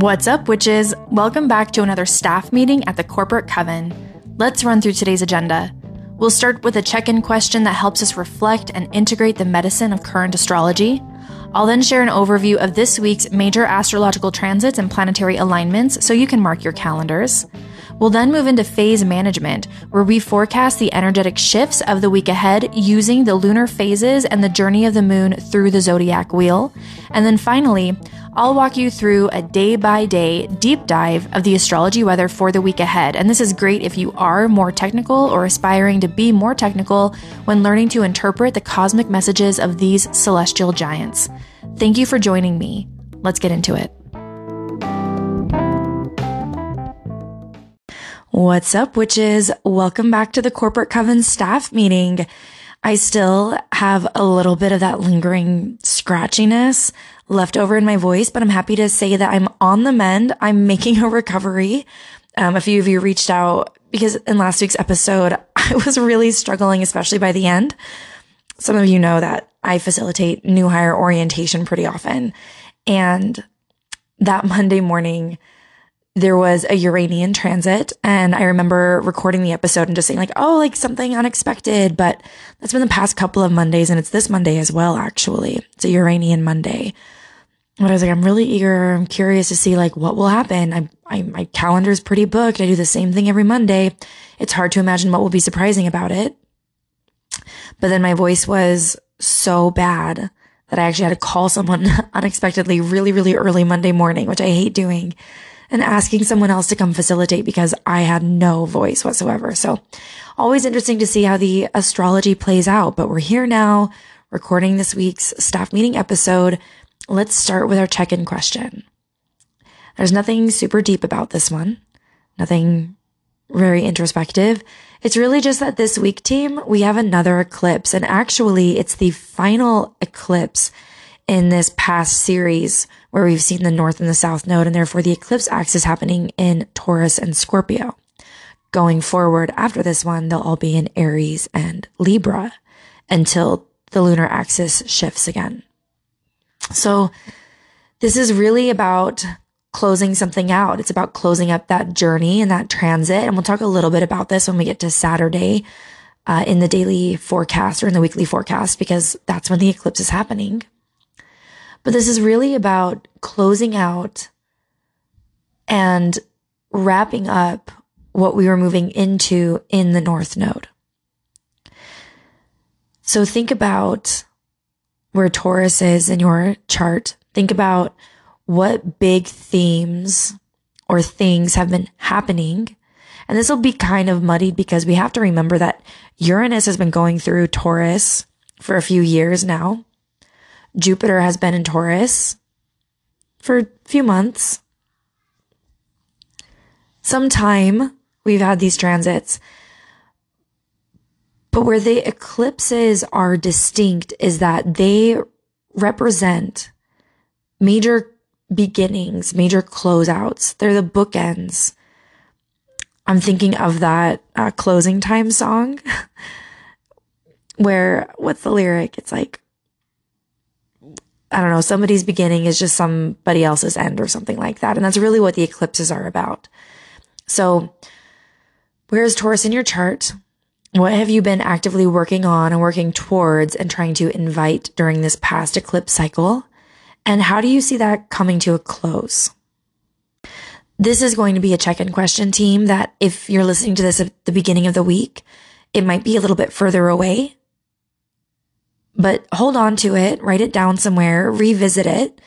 What's up, witches? Welcome back to another staff meeting at the Corporate Coven. Let's run through today's agenda. We'll start with a check in question that helps us reflect and integrate the medicine of current astrology. I'll then share an overview of this week's major astrological transits and planetary alignments so you can mark your calendars. We'll then move into phase management, where we forecast the energetic shifts of the week ahead using the lunar phases and the journey of the moon through the zodiac wheel. And then finally, I'll walk you through a day by day deep dive of the astrology weather for the week ahead. And this is great if you are more technical or aspiring to be more technical when learning to interpret the cosmic messages of these celestial giants. Thank you for joining me. Let's get into it. What's up, witches? Welcome back to the Corporate Coven staff meeting. I still have a little bit of that lingering scratchiness left over in my voice, but I'm happy to say that I'm on the mend. I'm making a recovery. Um, a few of you reached out because in last week's episode, I was really struggling, especially by the end. Some of you know that I facilitate new hire orientation pretty often. And that Monday morning, there was a Uranian transit and I remember recording the episode and just saying like, oh, like something unexpected, but that's been the past couple of Mondays and it's this Monday as well, actually. It's a Uranian Monday. But I was like, I'm really eager. I'm curious to see like what will happen. I, I, my calendar is pretty booked. I do the same thing every Monday. It's hard to imagine what will be surprising about it. But then my voice was so bad that I actually had to call someone unexpectedly really, really early Monday morning, which I hate doing and asking someone else to come facilitate because I had no voice whatsoever. So always interesting to see how the astrology plays out, but we're here now recording this week's staff meeting episode let's start with our check in question. There's nothing super deep about this one, nothing very introspective. It's really just that this week, team, we have another eclipse. And actually, it's the final eclipse in this past series where we've seen the north and the south node. And therefore, the eclipse axis happening in Taurus and Scorpio. Going forward after this one, they'll all be in Aries and Libra until the lunar axis shifts again. So this is really about closing something out. It's about closing up that journey and that transit. And we'll talk a little bit about this when we get to Saturday uh, in the daily forecast or in the weekly forecast, because that's when the eclipse is happening. But this is really about closing out and wrapping up what we were moving into in the North Node. So think about where Taurus is in your chart, think about what big themes or things have been happening. And this will be kind of muddied because we have to remember that Uranus has been going through Taurus for a few years now. Jupiter has been in Taurus for a few months. Some time we've had these transits. But where the eclipses are distinct is that they represent major beginnings, major closeouts. They're the bookends. I'm thinking of that uh, closing time song where what's the lyric? It's like, I don't know, somebody's beginning is just somebody else's end or something like that. And that's really what the eclipses are about. So where's Taurus in your chart? What have you been actively working on and working towards and trying to invite during this past eclipse cycle? And how do you see that coming to a close? This is going to be a check in question team that if you're listening to this at the beginning of the week, it might be a little bit further away. But hold on to it, write it down somewhere, revisit it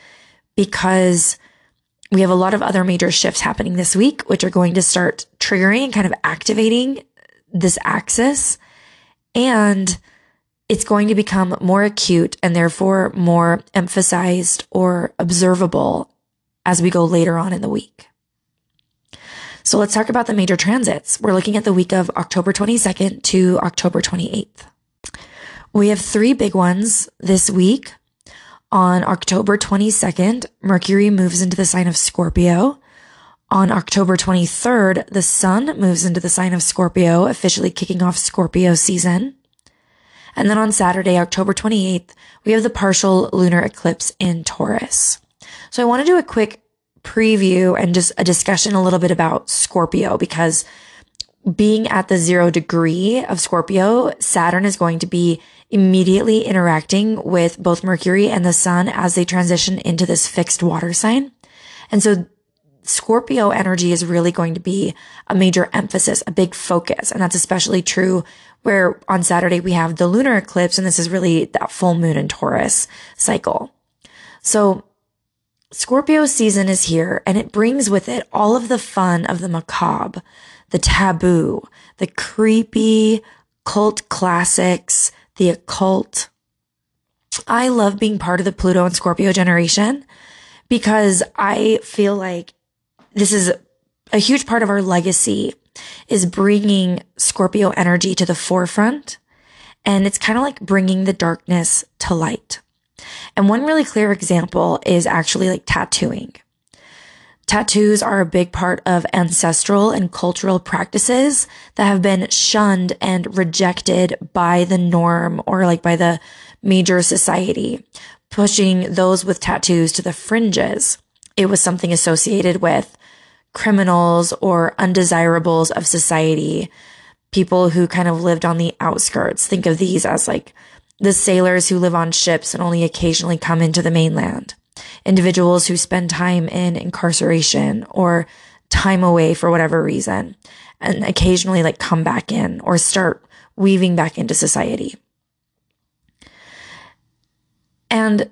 because we have a lot of other major shifts happening this week, which are going to start triggering and kind of activating this axis and it's going to become more acute and therefore more emphasized or observable as we go later on in the week. So let's talk about the major transits. We're looking at the week of October 22nd to October 28th. We have three big ones this week. On October 22nd, Mercury moves into the sign of Scorpio. On October 23rd, the sun moves into the sign of Scorpio, officially kicking off Scorpio season. And then on Saturday, October 28th, we have the partial lunar eclipse in Taurus. So I want to do a quick preview and just a discussion a little bit about Scorpio because being at the zero degree of Scorpio, Saturn is going to be immediately interacting with both Mercury and the sun as they transition into this fixed water sign. And so Scorpio energy is really going to be a major emphasis, a big focus. And that's especially true where on Saturday we have the lunar eclipse and this is really that full moon in Taurus cycle. So Scorpio season is here and it brings with it all of the fun of the macabre, the taboo, the creepy cult classics, the occult. I love being part of the Pluto and Scorpio generation because I feel like this is a huge part of our legacy is bringing Scorpio energy to the forefront. And it's kind of like bringing the darkness to light. And one really clear example is actually like tattooing. Tattoos are a big part of ancestral and cultural practices that have been shunned and rejected by the norm or like by the major society, pushing those with tattoos to the fringes. It was something associated with criminals or undesirables of society, people who kind of lived on the outskirts. Think of these as like the sailors who live on ships and only occasionally come into the mainland individuals who spend time in incarceration or time away for whatever reason and occasionally like come back in or start weaving back into society. And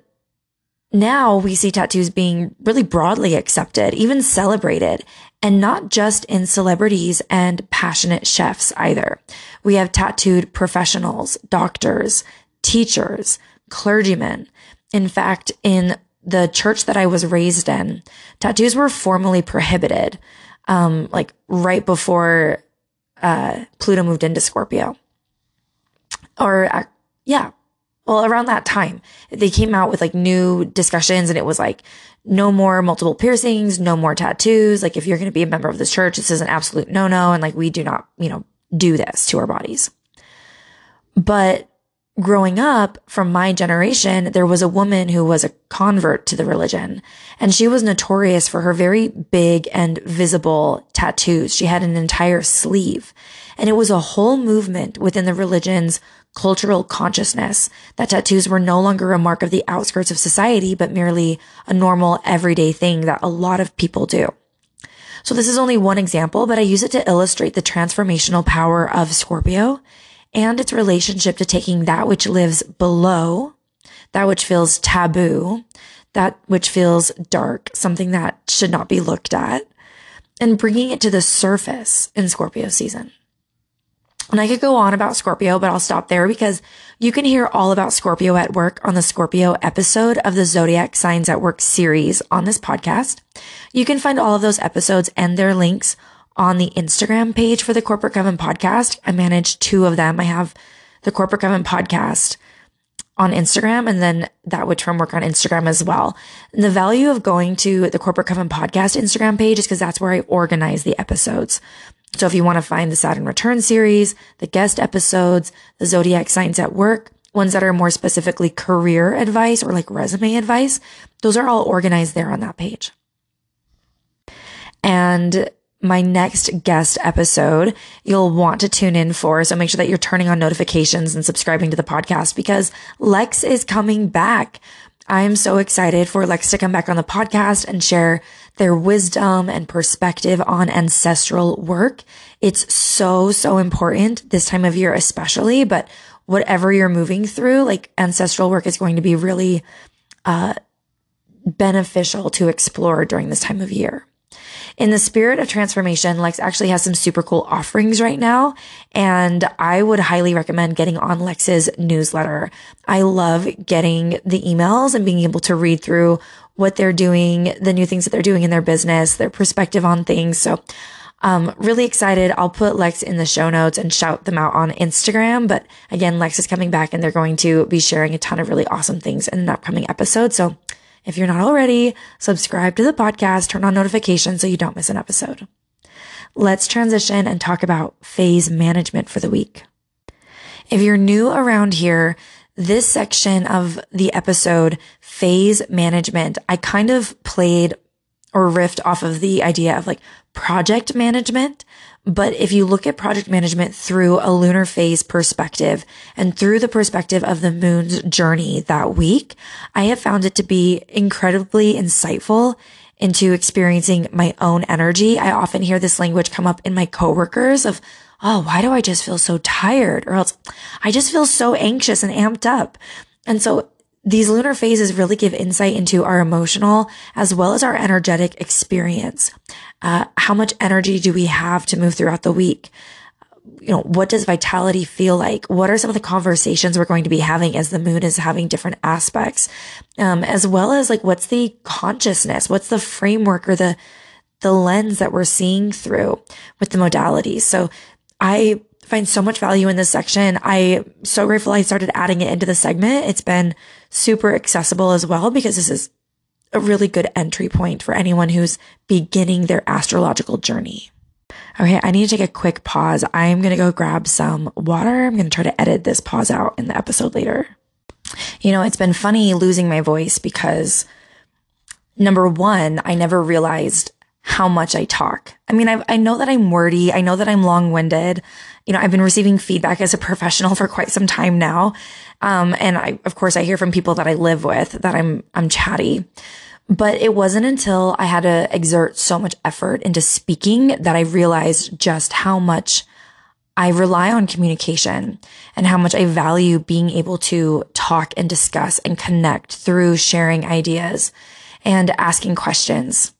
now we see tattoos being really broadly accepted, even celebrated, and not just in celebrities and passionate chefs either. We have tattooed professionals, doctors, teachers, clergymen. In fact, in the church that I was raised in, tattoos were formally prohibited, um, like right before uh, Pluto moved into Scorpio. Or, uh, yeah, well, around that time, they came out with like new discussions and it was like, no more multiple piercings, no more tattoos. Like, if you're going to be a member of this church, this is an absolute no no. And like, we do not, you know, do this to our bodies. But growing up from my generation, there was a woman who was a convert to the religion and she was notorious for her very big and visible tattoos. She had an entire sleeve and it was a whole movement within the religion's cultural consciousness that tattoos were no longer a mark of the outskirts of society, but merely a normal everyday thing that a lot of people do. So this is only one example, but I use it to illustrate the transformational power of Scorpio and its relationship to taking that which lives below, that which feels taboo, that which feels dark, something that should not be looked at, and bringing it to the surface in Scorpio season. And I could go on about Scorpio, but I'll stop there because you can hear all about Scorpio at work on the Scorpio episode of the Zodiac Signs at Work series on this podcast. You can find all of those episodes and their links on the Instagram page for the Corporate Coven podcast. I manage two of them. I have the Corporate Coven podcast on Instagram and then that witch from work on Instagram as well. And the value of going to the Corporate Coven podcast Instagram page is because that's where I organize the episodes. So if you want to find the Saturn return series, the guest episodes, the zodiac signs at work, ones that are more specifically career advice or like resume advice, those are all organized there on that page. And my next guest episode you'll want to tune in for. So make sure that you're turning on notifications and subscribing to the podcast because Lex is coming back. I am so excited for Lex to come back on the podcast and share their wisdom and perspective on ancestral work. It's so, so important this time of year, especially, but whatever you're moving through, like ancestral work is going to be really, uh, beneficial to explore during this time of year. In the spirit of transformation, Lex actually has some super cool offerings right now. And I would highly recommend getting on Lex's newsletter. I love getting the emails and being able to read through what they're doing, the new things that they're doing in their business, their perspective on things. So um, really excited. I'll put Lex in the show notes and shout them out on Instagram. But again, Lex is coming back and they're going to be sharing a ton of really awesome things in an upcoming episode. So if you're not already, subscribe to the podcast, turn on notifications so you don't miss an episode. Let's transition and talk about phase management for the week. If you're new around here, this section of the episode, phase management, I kind of played or riffed off of the idea of like project management. But if you look at project management through a lunar phase perspective and through the perspective of the moon's journey that week, I have found it to be incredibly insightful into experiencing my own energy. I often hear this language come up in my coworkers of, Oh, why do I just feel so tired? Or else I just feel so anxious and amped up. And so these lunar phases really give insight into our emotional as well as our energetic experience. Uh, how much energy do we have to move throughout the week? You know, what does vitality feel like? What are some of the conversations we're going to be having as the moon is having different aspects? Um, as well as like, what's the consciousness? What's the framework or the, the lens that we're seeing through with the modalities? So I find so much value in this section. I'm so grateful I started adding it into the segment. It's been super accessible as well because this is a really good entry point for anyone who's beginning their astrological journey. Okay, I need to take a quick pause. I'm going to go grab some water. I'm going to try to edit this pause out in the episode later. You know, it's been funny losing my voice because number one, I never realized how much I talk. I mean, I, I know that I'm wordy. I know that I'm long winded. You know, I've been receiving feedback as a professional for quite some time now. Um, and I, of course, I hear from people that I live with that I'm, I'm chatty. But it wasn't until I had to exert so much effort into speaking that I realized just how much I rely on communication and how much I value being able to talk and discuss and connect through sharing ideas and asking questions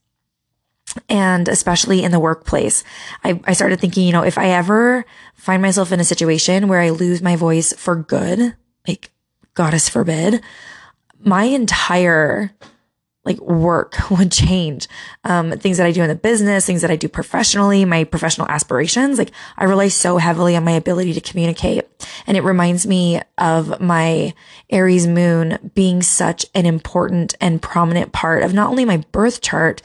and especially in the workplace, I, I started thinking, you know, if I ever find myself in a situation where I lose my voice for good, like goddess forbid, my entire like work would change. Um, things that I do in the business, things that I do professionally, my professional aspirations. Like I rely so heavily on my ability to communicate. And it reminds me of my Aries moon being such an important and prominent part of not only my birth chart,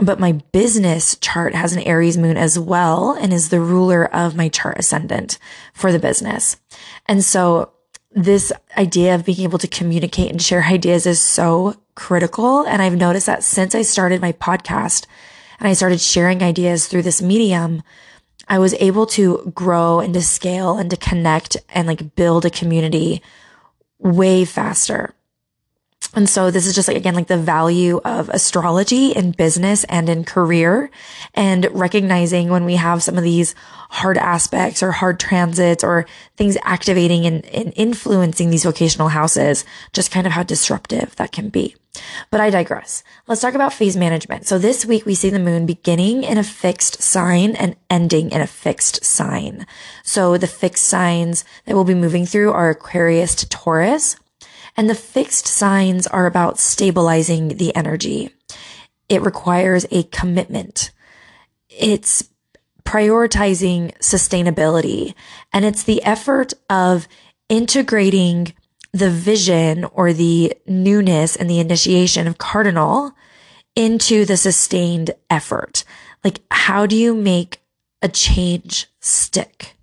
but my business chart has an Aries moon as well and is the ruler of my chart ascendant for the business. And so this idea of being able to communicate and share ideas is so critical. And I've noticed that since I started my podcast and I started sharing ideas through this medium, I was able to grow and to scale and to connect and like build a community way faster. And so this is just like, again, like the value of astrology in business and in career and recognizing when we have some of these hard aspects or hard transits or things activating and, and influencing these vocational houses, just kind of how disruptive that can be. But I digress. Let's talk about phase management. So this week we see the moon beginning in a fixed sign and ending in a fixed sign. So the fixed signs that we'll be moving through are Aquarius to Taurus. And the fixed signs are about stabilizing the energy. It requires a commitment. It's prioritizing sustainability and it's the effort of integrating the vision or the newness and the initiation of cardinal into the sustained effort. Like, how do you make a change stick?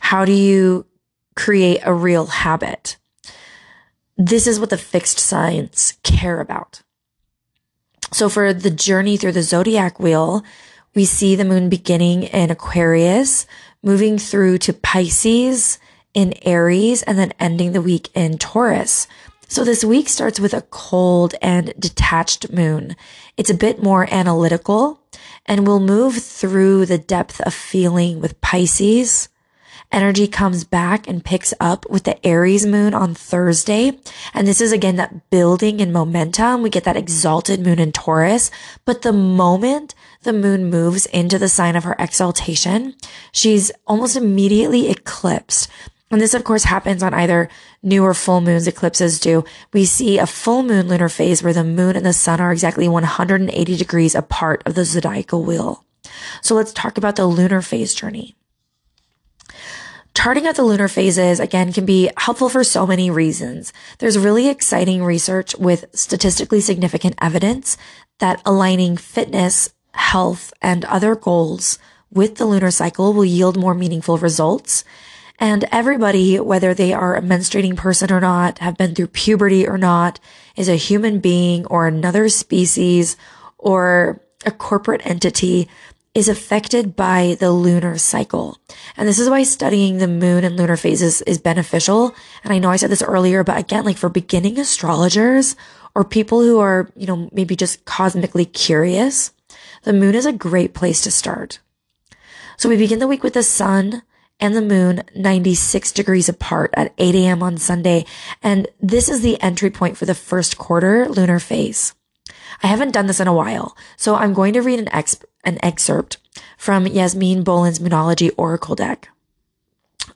How do you create a real habit? This is what the fixed signs care about. So for the journey through the zodiac wheel, we see the moon beginning in Aquarius, moving through to Pisces in Aries, and then ending the week in Taurus. So this week starts with a cold and detached moon. It's a bit more analytical and we'll move through the depth of feeling with Pisces, energy comes back and picks up with the Aries moon on Thursday. And this is again that building and momentum. We get that exalted moon in Taurus. But the moment the moon moves into the sign of her exaltation, she's almost immediately eclipsed. And this, of course, happens on either new or full moons. Eclipses do. We see a full moon lunar phase where the moon and the sun are exactly 180 degrees apart of the zodiacal wheel. So let's talk about the lunar phase journey. Charting out the lunar phases, again, can be helpful for so many reasons. There's really exciting research with statistically significant evidence that aligning fitness, health, and other goals with the lunar cycle will yield more meaningful results. And everybody, whether they are a menstruating person or not, have been through puberty or not, is a human being or another species or a corporate entity is affected by the lunar cycle. And this is why studying the moon and lunar phases is beneficial. And I know I said this earlier, but again, like for beginning astrologers or people who are, you know, maybe just cosmically curious, the moon is a great place to start. So we begin the week with the sun and the moon 96 degrees apart at 8 a.m. on Sunday. And this is the entry point for the first quarter lunar phase. I haven't done this in a while, so I'm going to read an, ex- an excerpt from Yasmin Boland's Moonology Oracle deck.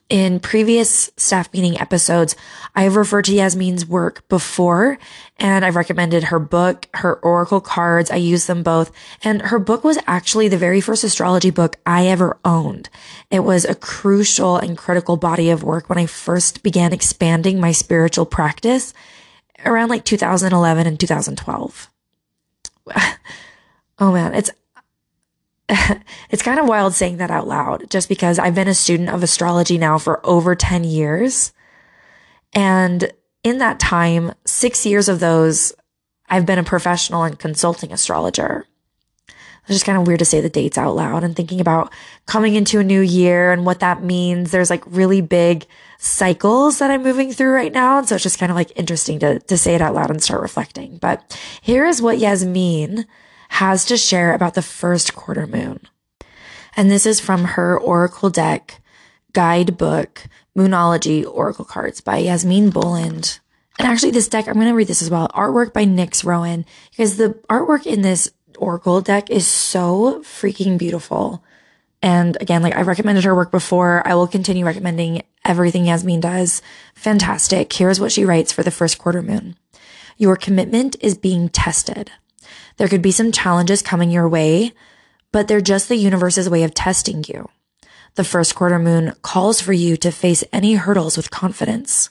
In previous staff meeting episodes, I've referred to Yasmin's work before and I've recommended her book, her oracle cards. I use them both. And her book was actually the very first astrology book I ever owned. It was a crucial and critical body of work when I first began expanding my spiritual practice around like 2011 and 2012. oh man, it's it's kind of wild saying that out loud just because I've been a student of astrology now for over 10 years. And in that time, six years of those, I've been a professional and consulting astrologer. It's just kind of weird to say the dates out loud and thinking about coming into a new year and what that means. There's like really big cycles that I'm moving through right now. And so it's just kind of like interesting to, to say it out loud and start reflecting. But here is what Yasmin has to share about the first quarter moon. And this is from her Oracle deck guidebook, Moonology Oracle Cards by Yasmin Boland. And actually, this deck, I'm going to read this as well. Artwork by Nyx Rowan, because the artwork in this Oracle deck is so freaking beautiful. And again, like I've recommended her work before. I will continue recommending everything Yasmin does. Fantastic. Here's what she writes for the first quarter moon. Your commitment is being tested. There could be some challenges coming your way, but they're just the universe's way of testing you. The first quarter moon calls for you to face any hurdles with confidence.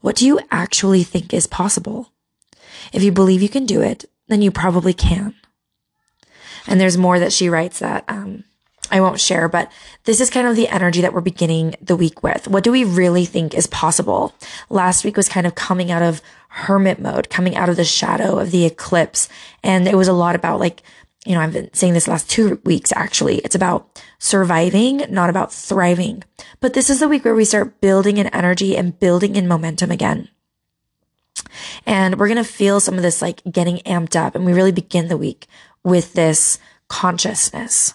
What do you actually think is possible? If you believe you can do it, then you probably can. And there's more that she writes that um, I won't share, but this is kind of the energy that we're beginning the week with. What do we really think is possible? Last week was kind of coming out of hermit mode, coming out of the shadow of the eclipse. And it was a lot about like, you know, I've been saying this last two weeks actually. It's about surviving, not about thriving. But this is the week where we start building in energy and building in momentum again. And we're going to feel some of this like getting amped up. And we really begin the week with this consciousness.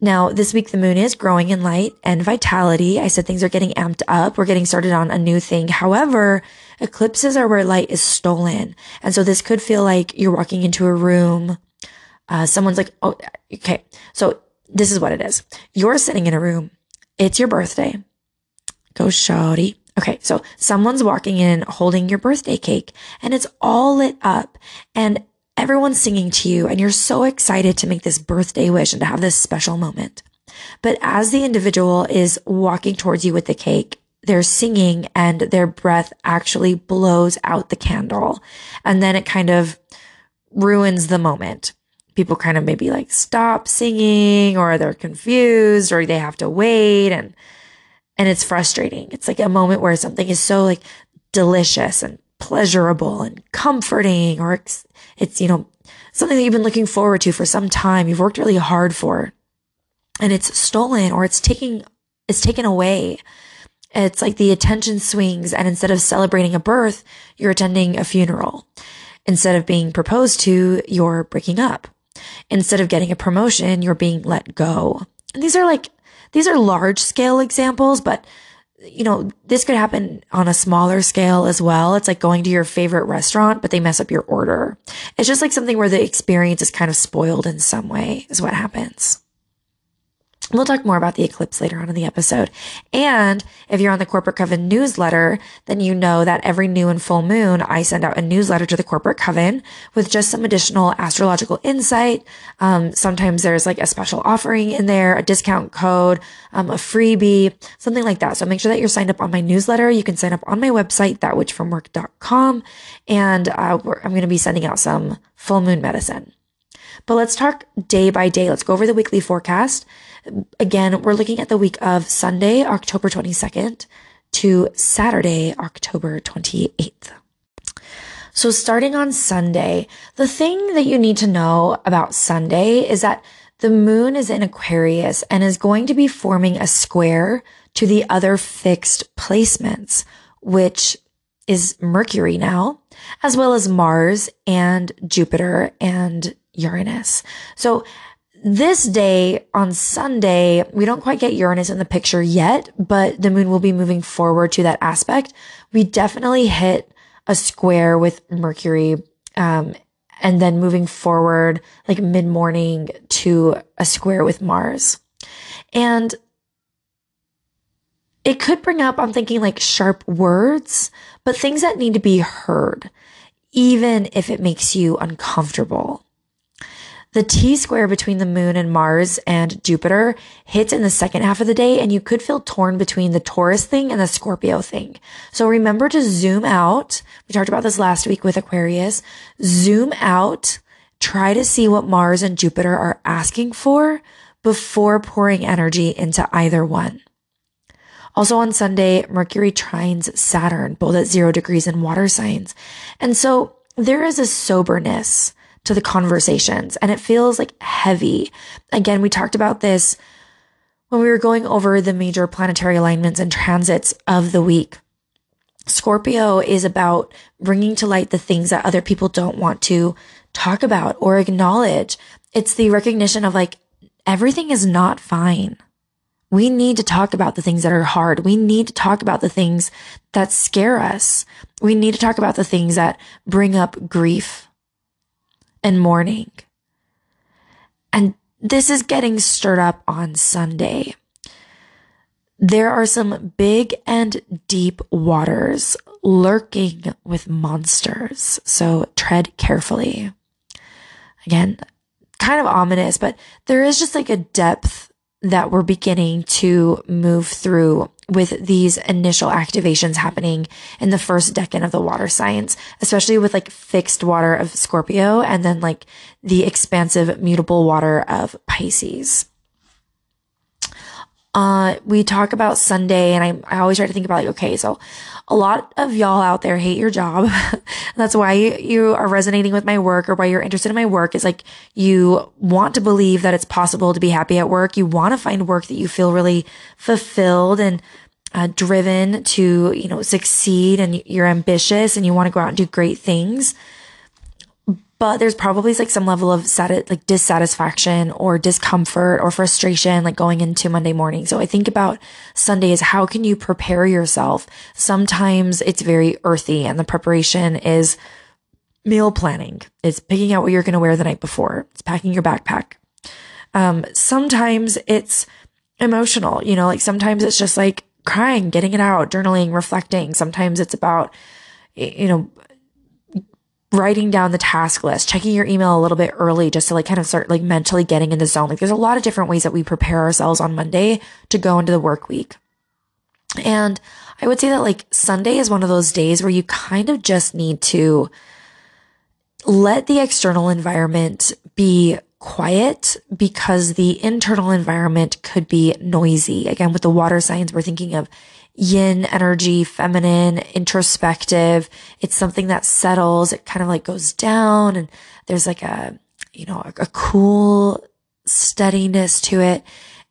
Now, this week, the moon is growing in light and vitality. I said things are getting amped up. We're getting started on a new thing. However, eclipses are where light is stolen. And so this could feel like you're walking into a room. Uh, someone's like, oh, okay. So this is what it is. You're sitting in a room. It's your birthday. Go shawty. Okay. So someone's walking in holding your birthday cake and it's all lit up and everyone's singing to you and you're so excited to make this birthday wish and to have this special moment. But as the individual is walking towards you with the cake, they're singing and their breath actually blows out the candle. And then it kind of ruins the moment. People kind of maybe like stop singing or they're confused or they have to wait and, and it's frustrating. It's like a moment where something is so like delicious and pleasurable and comforting or it's, it's, you know, something that you've been looking forward to for some time. You've worked really hard for and it's stolen or it's taking, it's taken away. It's like the attention swings. And instead of celebrating a birth, you're attending a funeral. Instead of being proposed to, you're breaking up. Instead of getting a promotion, you're being let go. And these are like, these are large scale examples, but you know, this could happen on a smaller scale as well. It's like going to your favorite restaurant, but they mess up your order. It's just like something where the experience is kind of spoiled in some way is what happens. We'll talk more about the eclipse later on in the episode. And if you're on the Corporate Coven newsletter, then you know that every new and full moon, I send out a newsletter to the Corporate Coven with just some additional astrological insight. Um, sometimes there's like a special offering in there, a discount code, um, a freebie, something like that. So make sure that you're signed up on my newsletter. You can sign up on my website, thatwitchfromwork.com. And uh, I'm going to be sending out some full moon medicine. But let's talk day by day. Let's go over the weekly forecast. Again, we're looking at the week of Sunday, October 22nd to Saturday, October 28th. So starting on Sunday, the thing that you need to know about Sunday is that the moon is in Aquarius and is going to be forming a square to the other fixed placements, which is Mercury now, as well as Mars and Jupiter and Uranus. So this day on Sunday, we don't quite get Uranus in the picture yet, but the moon will be moving forward to that aspect. We definitely hit a square with Mercury, um, and then moving forward like mid morning to a square with Mars. And it could bring up, I'm thinking like sharp words, but things that need to be heard, even if it makes you uncomfortable. The T square between the moon and Mars and Jupiter hits in the second half of the day and you could feel torn between the Taurus thing and the Scorpio thing. So remember to zoom out. We talked about this last week with Aquarius. Zoom out. Try to see what Mars and Jupiter are asking for before pouring energy into either one. Also on Sunday, Mercury trines Saturn, both at zero degrees in water signs. And so there is a soberness to the conversations and it feels like heavy. Again, we talked about this when we were going over the major planetary alignments and transits of the week. Scorpio is about bringing to light the things that other people don't want to talk about or acknowledge. It's the recognition of like, everything is not fine. We need to talk about the things that are hard. We need to talk about the things that scare us. We need to talk about the things that bring up grief and mourning. And this is getting stirred up on Sunday. There are some big and deep waters lurking with monsters. So tread carefully. Again, kind of ominous, but there is just like a depth that we're beginning to move through with these initial activations happening in the first decan of the water signs, especially with like fixed water of Scorpio and then like the expansive mutable water of Pisces. Uh, we talk about Sunday and I, I always try to think about like, okay, so a lot of y'all out there hate your job. That's why you are resonating with my work or why you're interested in my work is like you want to believe that it's possible to be happy at work. You want to find work that you feel really fulfilled and uh, driven to, you know, succeed and you're ambitious and you want to go out and do great things but there's probably like some level of sati- like dissatisfaction or discomfort or frustration like going into Monday morning. So I think about Sunday is how can you prepare yourself? Sometimes it's very earthy and the preparation is meal planning. It's picking out what you're going to wear the night before. It's packing your backpack. Um, sometimes it's emotional, you know, like sometimes it's just like crying, getting it out, journaling, reflecting. Sometimes it's about, you know, writing down the task list, checking your email a little bit early just to like kind of start like mentally getting in the zone. Like there's a lot of different ways that we prepare ourselves on Monday to go into the work week. And I would say that like Sunday is one of those days where you kind of just need to let the external environment be quiet because the internal environment could be noisy. Again, with the water signs, we're thinking of yin energy, feminine, introspective. It's something that settles. It kind of like goes down and there's like a, you know, a, a cool steadiness to it.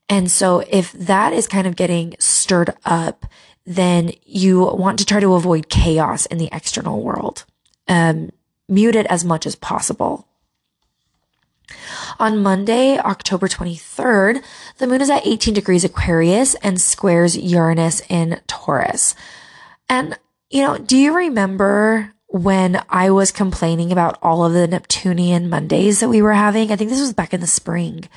And so if that is kind of getting stirred up, then you want to try to avoid chaos in the external world. Um, mute it as much as possible. On Monday, October 23rd, the moon is at 18 degrees Aquarius and squares Uranus in Taurus. And, you know, do you remember when I was complaining about all of the Neptunian Mondays that we were having? I think this was back in the spring.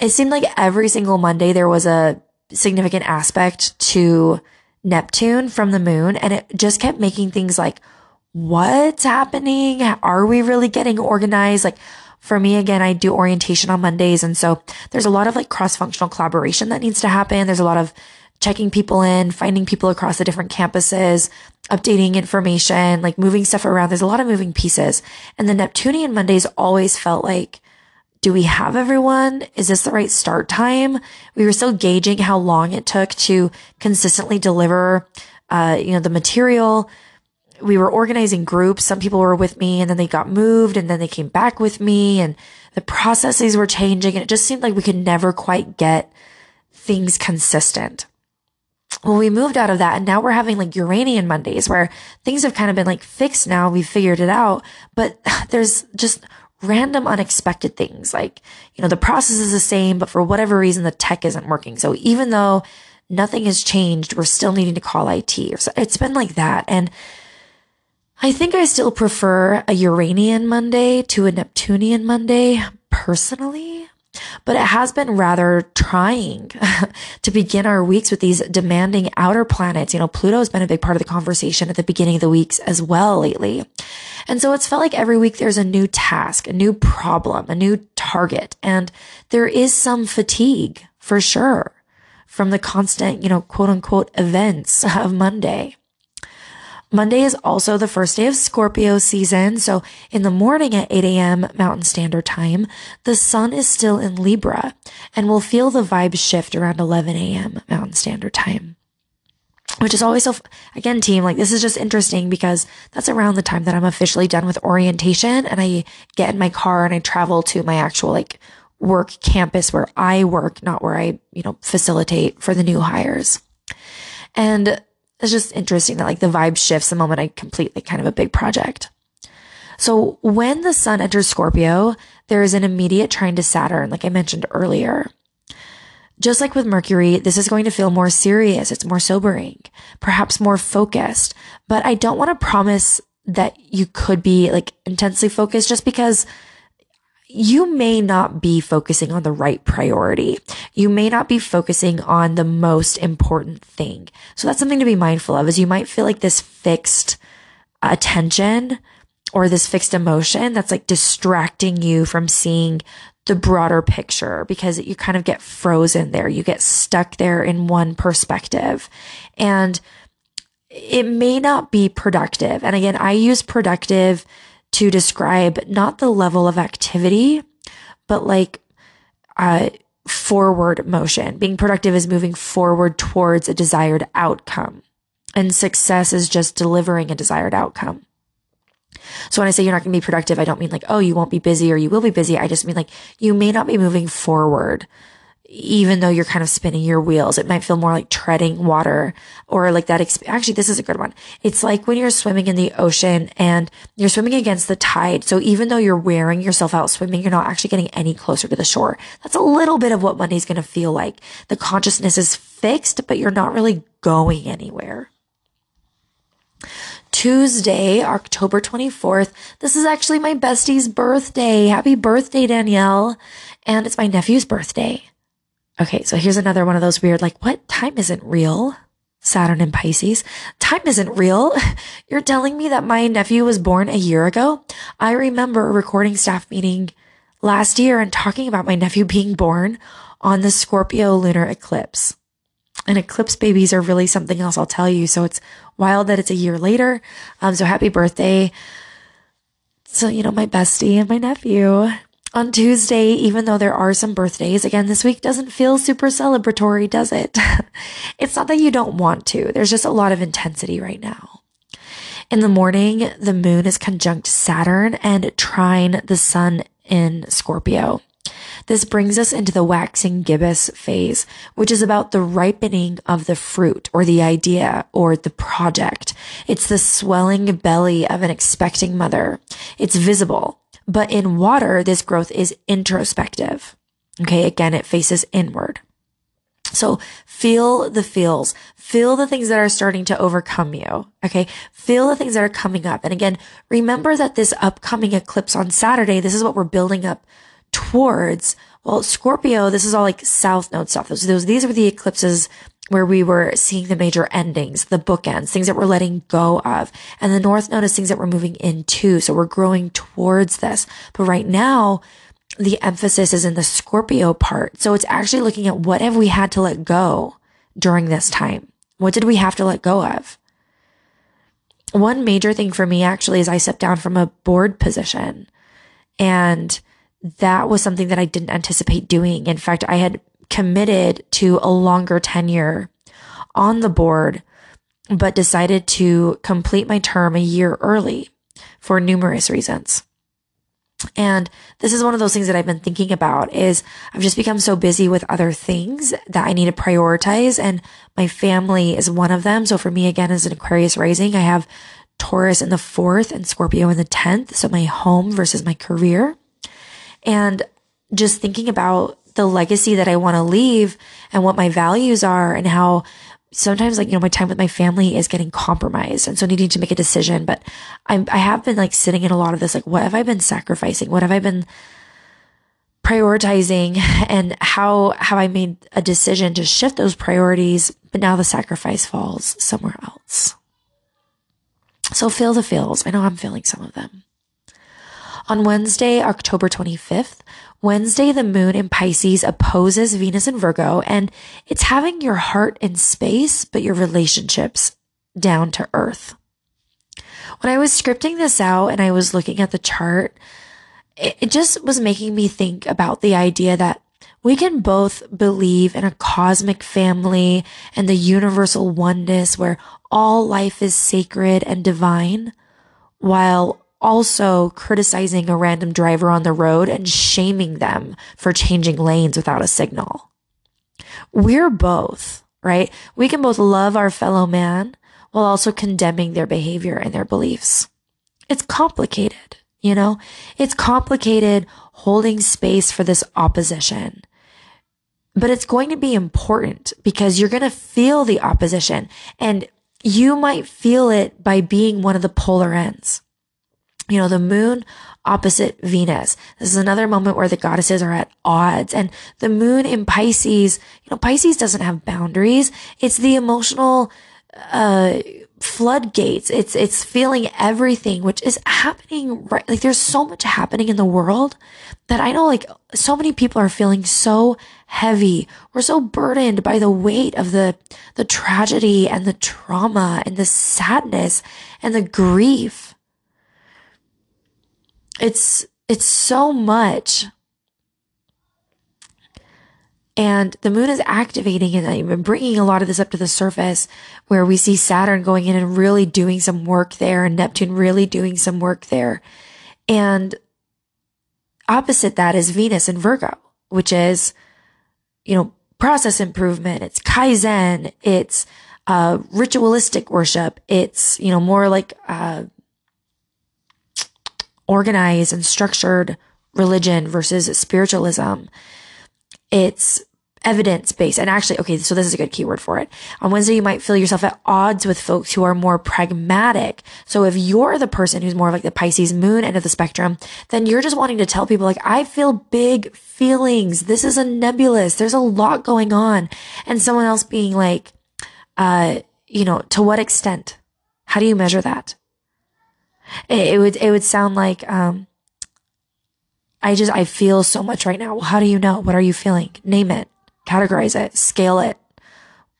It seemed like every single Monday there was a significant aspect to Neptune from the moon. And it just kept making things like, what's happening? Are we really getting organized? Like, for me, again, I do orientation on Mondays. And so there's a lot of like cross functional collaboration that needs to happen. There's a lot of checking people in, finding people across the different campuses, updating information, like moving stuff around. There's a lot of moving pieces. And the Neptunian Mondays always felt like, do we have everyone? Is this the right start time? We were still gauging how long it took to consistently deliver, uh, you know, the material we were organizing groups. Some people were with me and then they got moved and then they came back with me and the processes were changing and it just seemed like we could never quite get things consistent. Well, we moved out of that and now we're having like Uranian Mondays where things have kind of been like fixed now. We've figured it out, but there's just random unexpected things. Like, you know, the process is the same, but for whatever reason, the tech isn't working. So even though nothing has changed, we're still needing to call IT. So It's been like that. And I think I still prefer a Uranian Monday to a Neptunian Monday personally, but it has been rather trying to begin our weeks with these demanding outer planets. You know, Pluto has been a big part of the conversation at the beginning of the weeks as well lately. And so it's felt like every week there's a new task, a new problem, a new target, and there is some fatigue for sure from the constant, you know, quote unquote events of Monday. Monday is also the first day of Scorpio season. So in the morning at 8 a.m. Mountain Standard Time, the sun is still in Libra and we'll feel the vibes shift around 11 a.m. Mountain Standard Time. Which is always so, again, team, like this is just interesting because that's around the time that I'm officially done with orientation and I get in my car and I travel to my actual like work campus where I work, not where I, you know, facilitate for the new hires. And it's just interesting that like the vibe shifts the moment I complete like kind of a big project. So when the sun enters Scorpio, there is an immediate trine to Saturn, like I mentioned earlier. Just like with Mercury, this is going to feel more serious. It's more sobering, perhaps more focused, but I don't want to promise that you could be like intensely focused just because you may not be focusing on the right priority. You may not be focusing on the most important thing. So that's something to be mindful of is you might feel like this fixed attention or this fixed emotion that's like distracting you from seeing the broader picture because you kind of get frozen there. You get stuck there in one perspective and it may not be productive. And again, I use productive to describe not the level of activity, but like, uh, forward motion. Being productive is moving forward towards a desired outcome. And success is just delivering a desired outcome. So when I say you're not going to be productive, I don't mean like, oh, you won't be busy or you will be busy. I just mean like you may not be moving forward even though you're kind of spinning your wheels, it might feel more like treading water or like that. Exp- Actually, this is a good one. It's like when you're swimming in the ocean and you're swimming against the tide. So even though you're wearing yourself out swimming, you're not actually getting any closer to the shore. That's a little bit of what Monday's going to feel like. The consciousness is fixed, but you're not really going anywhere. Tuesday, October 24th. This is actually my bestie's birthday. Happy birthday, Danielle. And it's my nephew's birthday. Okay, so here's another one of those weird, like, what? Time isn't real. Saturn and Pisces. Time isn't real. You're telling me that my nephew was born a year ago? I remember a recording staff meeting last year and talking about my nephew being born on the Scorpio lunar eclipse. And eclipse babies are really something else, I'll tell you. So it's wild that it's a year later. Um, so happy birthday. So, you know, my bestie and my nephew on Tuesday, even though there are some birthdays, again, this week doesn't feel super celebratory, does it? it's not that you don't want to. There's just a lot of intensity right now. In the morning, the moon is conjunct Saturn and trine the sun in Scorpio. This brings us into the waxing gibbous phase, which is about the ripening of the fruit or the idea or the project. It's the swelling belly of an expecting mother. It's visible. But in water, this growth is introspective. Okay. Again, it faces inward. So feel the feels, feel the things that are starting to overcome you. Okay. Feel the things that are coming up. And again, remember that this upcoming eclipse on Saturday, this is what we're building up towards. Well, Scorpio, this is all like south node stuff. Those, those, these were the eclipses where we were seeing the major endings, the bookends, things that we're letting go of. And the North Node is things that we're moving into. So we're growing towards this. But right now, the emphasis is in the Scorpio part. So it's actually looking at what have we had to let go during this time? What did we have to let go of? One major thing for me actually is I stepped down from a board position and that was something that I didn't anticipate doing. In fact, I had committed to a longer tenure on the board but decided to complete my term a year early for numerous reasons. And this is one of those things that I've been thinking about is I've just become so busy with other things that I need to prioritize and my family is one of them. So for me, again, as an Aquarius rising, I have Taurus in the fourth and Scorpio in the 10th. So my home versus my career and just thinking about the legacy that I want to leave and what my values are and how sometimes like, you know, my time with my family is getting compromised. And so needing to make a decision, but I'm, I have been like sitting in a lot of this, like, what have I been sacrificing? What have I been prioritizing and how have I made a decision to shift those priorities? But now the sacrifice falls somewhere else. So feel the feels. I know I'm feeling some of them. On Wednesday, October 25th, Wednesday, the moon in Pisces opposes Venus in Virgo, and it's having your heart in space, but your relationships down to earth. When I was scripting this out and I was looking at the chart, it, just was making me think about the idea that we can both believe in a cosmic family and the universal oneness where all life is sacred and divine, while also criticizing a random driver on the road and shaming them for changing lanes without a signal. We're both, right? We can both love our fellow man while also condemning their behavior and their beliefs. It's complicated, you know? It's complicated holding space for this opposition. But it's going to be important because you're going to feel the opposition and you might feel it by being one of the polar ends you know, the moon opposite Venus. This is another moment where the goddesses are at odds. And the moon in Pisces, you know, Pisces doesn't have boundaries. It's the emotional, uh, floodgates. It's, it's feeling everything, which is happening right. Like there's so much happening in the world that I know like so many people are feeling so heavy. We're so burdened by the weight of the, the tragedy and the trauma and the sadness and the grief it's, it's so much. And the moon is activating and bringing a lot of this up to the surface where we see Saturn going in and really doing some work there and Neptune really doing some work there. And opposite that is Venus in Virgo, which is, you know, process improvement. It's Kaizen. It's, uh, ritualistic worship. It's, you know, more like, uh, organized and structured religion versus spiritualism. It's evidence based. And actually, okay, so this is a good keyword for it. On Wednesday, you might feel yourself at odds with folks who are more pragmatic. So if you're the person who's more like the Pisces moon end of the spectrum, then you're just wanting to tell people like, I feel big feelings. This is a nebulous. There's a lot going on. And someone else being like, uh, you know, to what extent? How do you measure that? It, it would, it would sound like, um, I just, I feel so much right now. How do you know? What are you feeling? Name it, categorize it, scale it.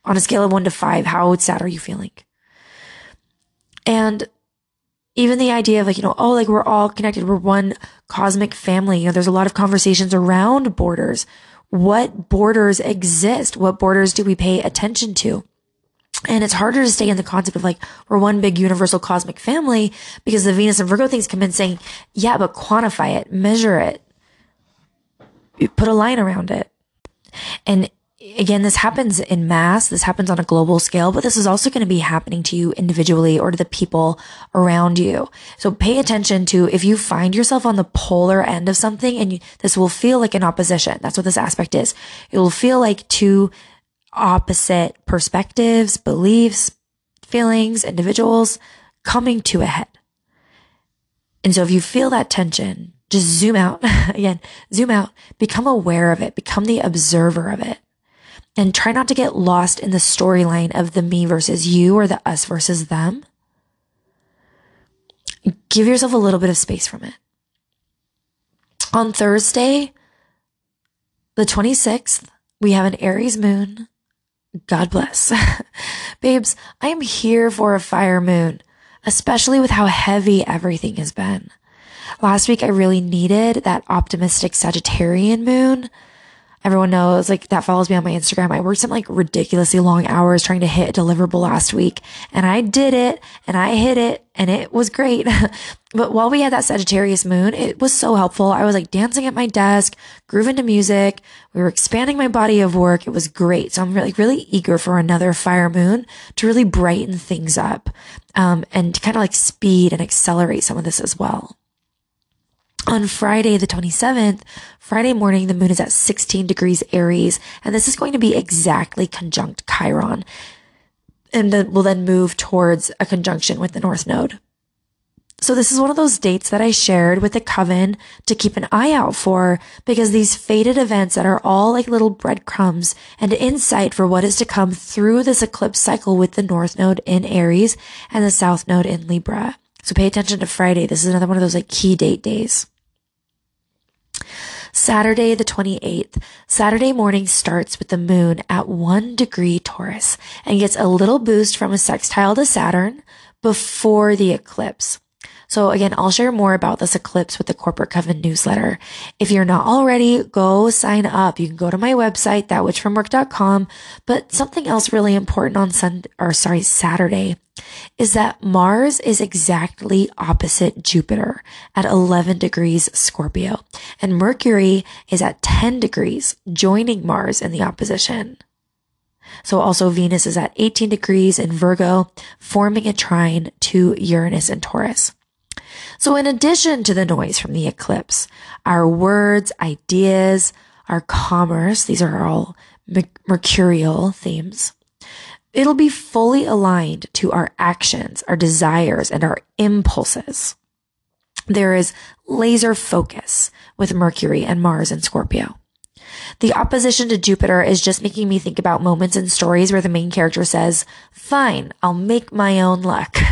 On a scale of one to five, how sad are you feeling? And even the idea of like, you know, oh, like we're all connected. We're one cosmic family. You know, there's a lot of conversations around borders. What borders exist? What borders do we pay attention to? And it's harder to stay in the concept of like, we're one big universal cosmic family because the Venus and Virgo things come in saying, yeah, but quantify it, measure it, put a line around it. And again, this happens in mass. This happens on a global scale, but this is also going to be happening to you individually or to the people around you. So pay attention to if you find yourself on the polar end of something and you, this will feel like an opposition. That's what this aspect is. It will feel like two opposite perspectives, beliefs, feelings, individuals coming to a head. And so if you feel that tension, just zoom out again, zoom out, become aware of it, become the observer of it and try not to get lost in the storyline of the me versus you or the us versus them. Give yourself a little bit of space from it. On Thursday, the 26th, we have an Aries moon God bless. Babes, I am here for a fire moon, especially with how heavy everything has been. Last week, I really needed that optimistic Sagittarian moon. Everyone knows, like, that follows me on my Instagram. I worked some like ridiculously long hours trying to hit a deliverable last week and I did it and I hit it and it was great. but while we had that Sagittarius moon, it was so helpful. I was like dancing at my desk, grooving to music. We were expanding my body of work. It was great. So I'm really, really eager for another fire moon to really brighten things up, um, and to kind of like speed and accelerate some of this as well on Friday, the 27th, Friday morning, the moon is at 16 degrees Aries, and this is going to be exactly conjunct Chiron. And then will then move towards a conjunction with the North Node. So this is one of those dates that I shared with the coven to keep an eye out for because these faded events that are all like little breadcrumbs and insight for what is to come through this eclipse cycle with the North Node in Aries and the South Node in Libra. So pay attention to Friday. This is another one of those like key date days. Saturday, the 28th. Saturday morning starts with the moon at one degree Taurus and gets a little boost from a sextile to Saturn before the eclipse. So again, I'll share more about this eclipse with the Corporate Coven newsletter. If you're not already, go sign up. You can go to my website, thatwitchfromwork.com. But something else really important on Sunday, or sorry, Saturday is that Mars is exactly opposite Jupiter at 11 degrees Scorpio and Mercury is at 10 degrees joining Mars in the opposition. So also Venus is at 18 degrees in Virgo, forming a trine to Uranus and Taurus. So in addition to the noise from the eclipse, our words, ideas, our commerce, these are all mercurial themes. It'll be fully aligned to our actions, our desires, and our impulses. There is laser focus with Mercury and Mars and Scorpio. The opposition to Jupiter is just making me think about moments in stories where the main character says, fine, I'll make my own luck.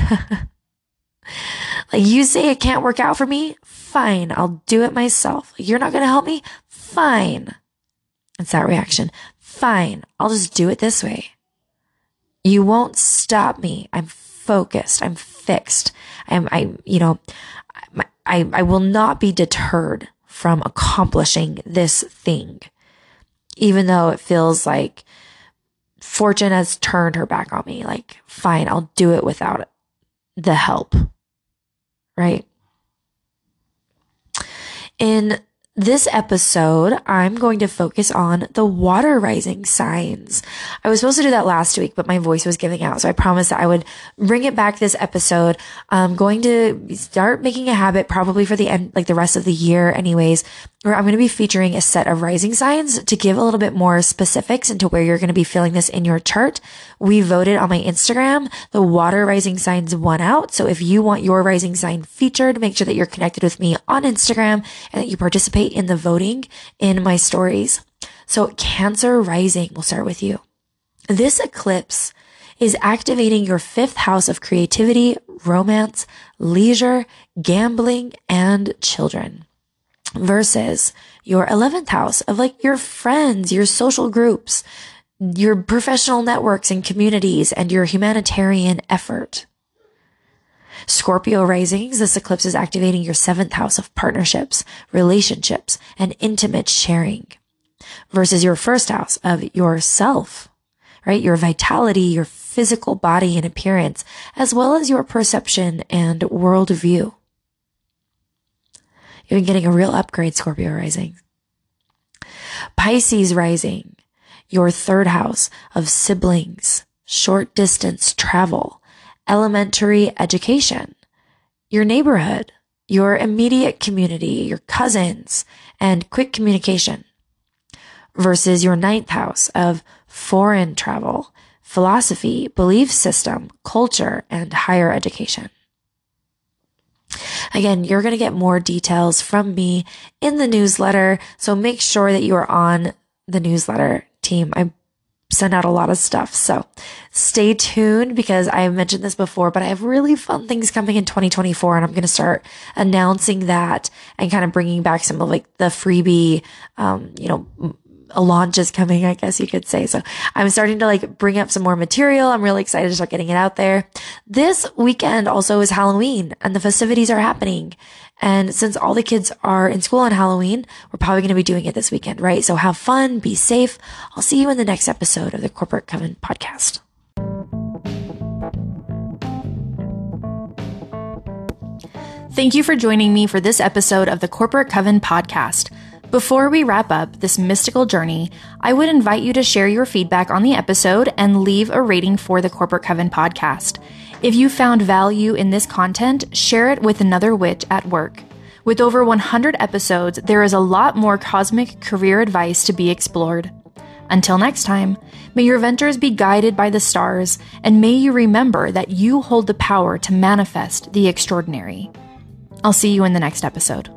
Like you say it can't work out for me? Fine. I'll do it myself. You're not going to help me? Fine. It's that reaction. Fine. I'll just do it this way. You won't stop me. I'm focused. I'm fixed. I'm, I, you know, I, I will not be deterred from accomplishing this thing, even though it feels like fortune has turned her back on me. Like, fine, I'll do it without the help right? In this episode, I'm going to focus on the water rising signs. I was supposed to do that last week, but my voice was giving out. So I promised that I would bring it back this episode. I'm going to start making a habit probably for the end, like the rest of the year anyways, where I'm going to be featuring a set of rising signs to give a little bit more specifics into where you're going to be feeling this in your chart. We voted on my Instagram. The water rising signs won out. So if you want your rising sign featured, make sure that you're connected with me on Instagram and that you participate in the voting in my stories. So Cancer rising, we'll start with you. This eclipse is activating your fifth house of creativity, romance, leisure, gambling, and children versus your 11th house of like your friends, your social groups, your professional networks and communities, and your humanitarian effort. Scorpio risings, this eclipse is activating your seventh house of partnerships, relationships, and intimate sharing versus your first house of yourself, right? Your vitality, your physical body and appearance, as well as your perception and worldview. You've been getting a real upgrade, Scorpio rising. Pisces rising, your third house of siblings, short distance travel, elementary education, your neighborhood, your immediate community, your cousins, and quick communication versus your ninth house of foreign travel, philosophy, belief system, culture, and higher education. Again, you're going to get more details from me in the newsletter. So make sure that you are on the newsletter team. I send out a lot of stuff. So stay tuned because I mentioned this before, but I have really fun things coming in 2024 and I'm going to start announcing that and kind of bringing back some of like the freebie, um, you know, a launch is coming, I guess you could say. So I'm starting to like bring up some more material. I'm really excited to start getting it out there. This weekend also is Halloween and the festivities are happening. And since all the kids are in school on Halloween, we're probably going to be doing it this weekend, right? So have fun, be safe. I'll see you in the next episode of the Corporate Coven podcast. Thank you for joining me for this episode of the Corporate Coven podcast. Before we wrap up this mystical journey, I would invite you to share your feedback on the episode and leave a rating for the Corporate Coven podcast. If you found value in this content, share it with another witch at work. With over 100 episodes, there is a lot more cosmic career advice to be explored. Until next time, may your ventures be guided by the stars, and may you remember that you hold the power to manifest the extraordinary. I'll see you in the next episode.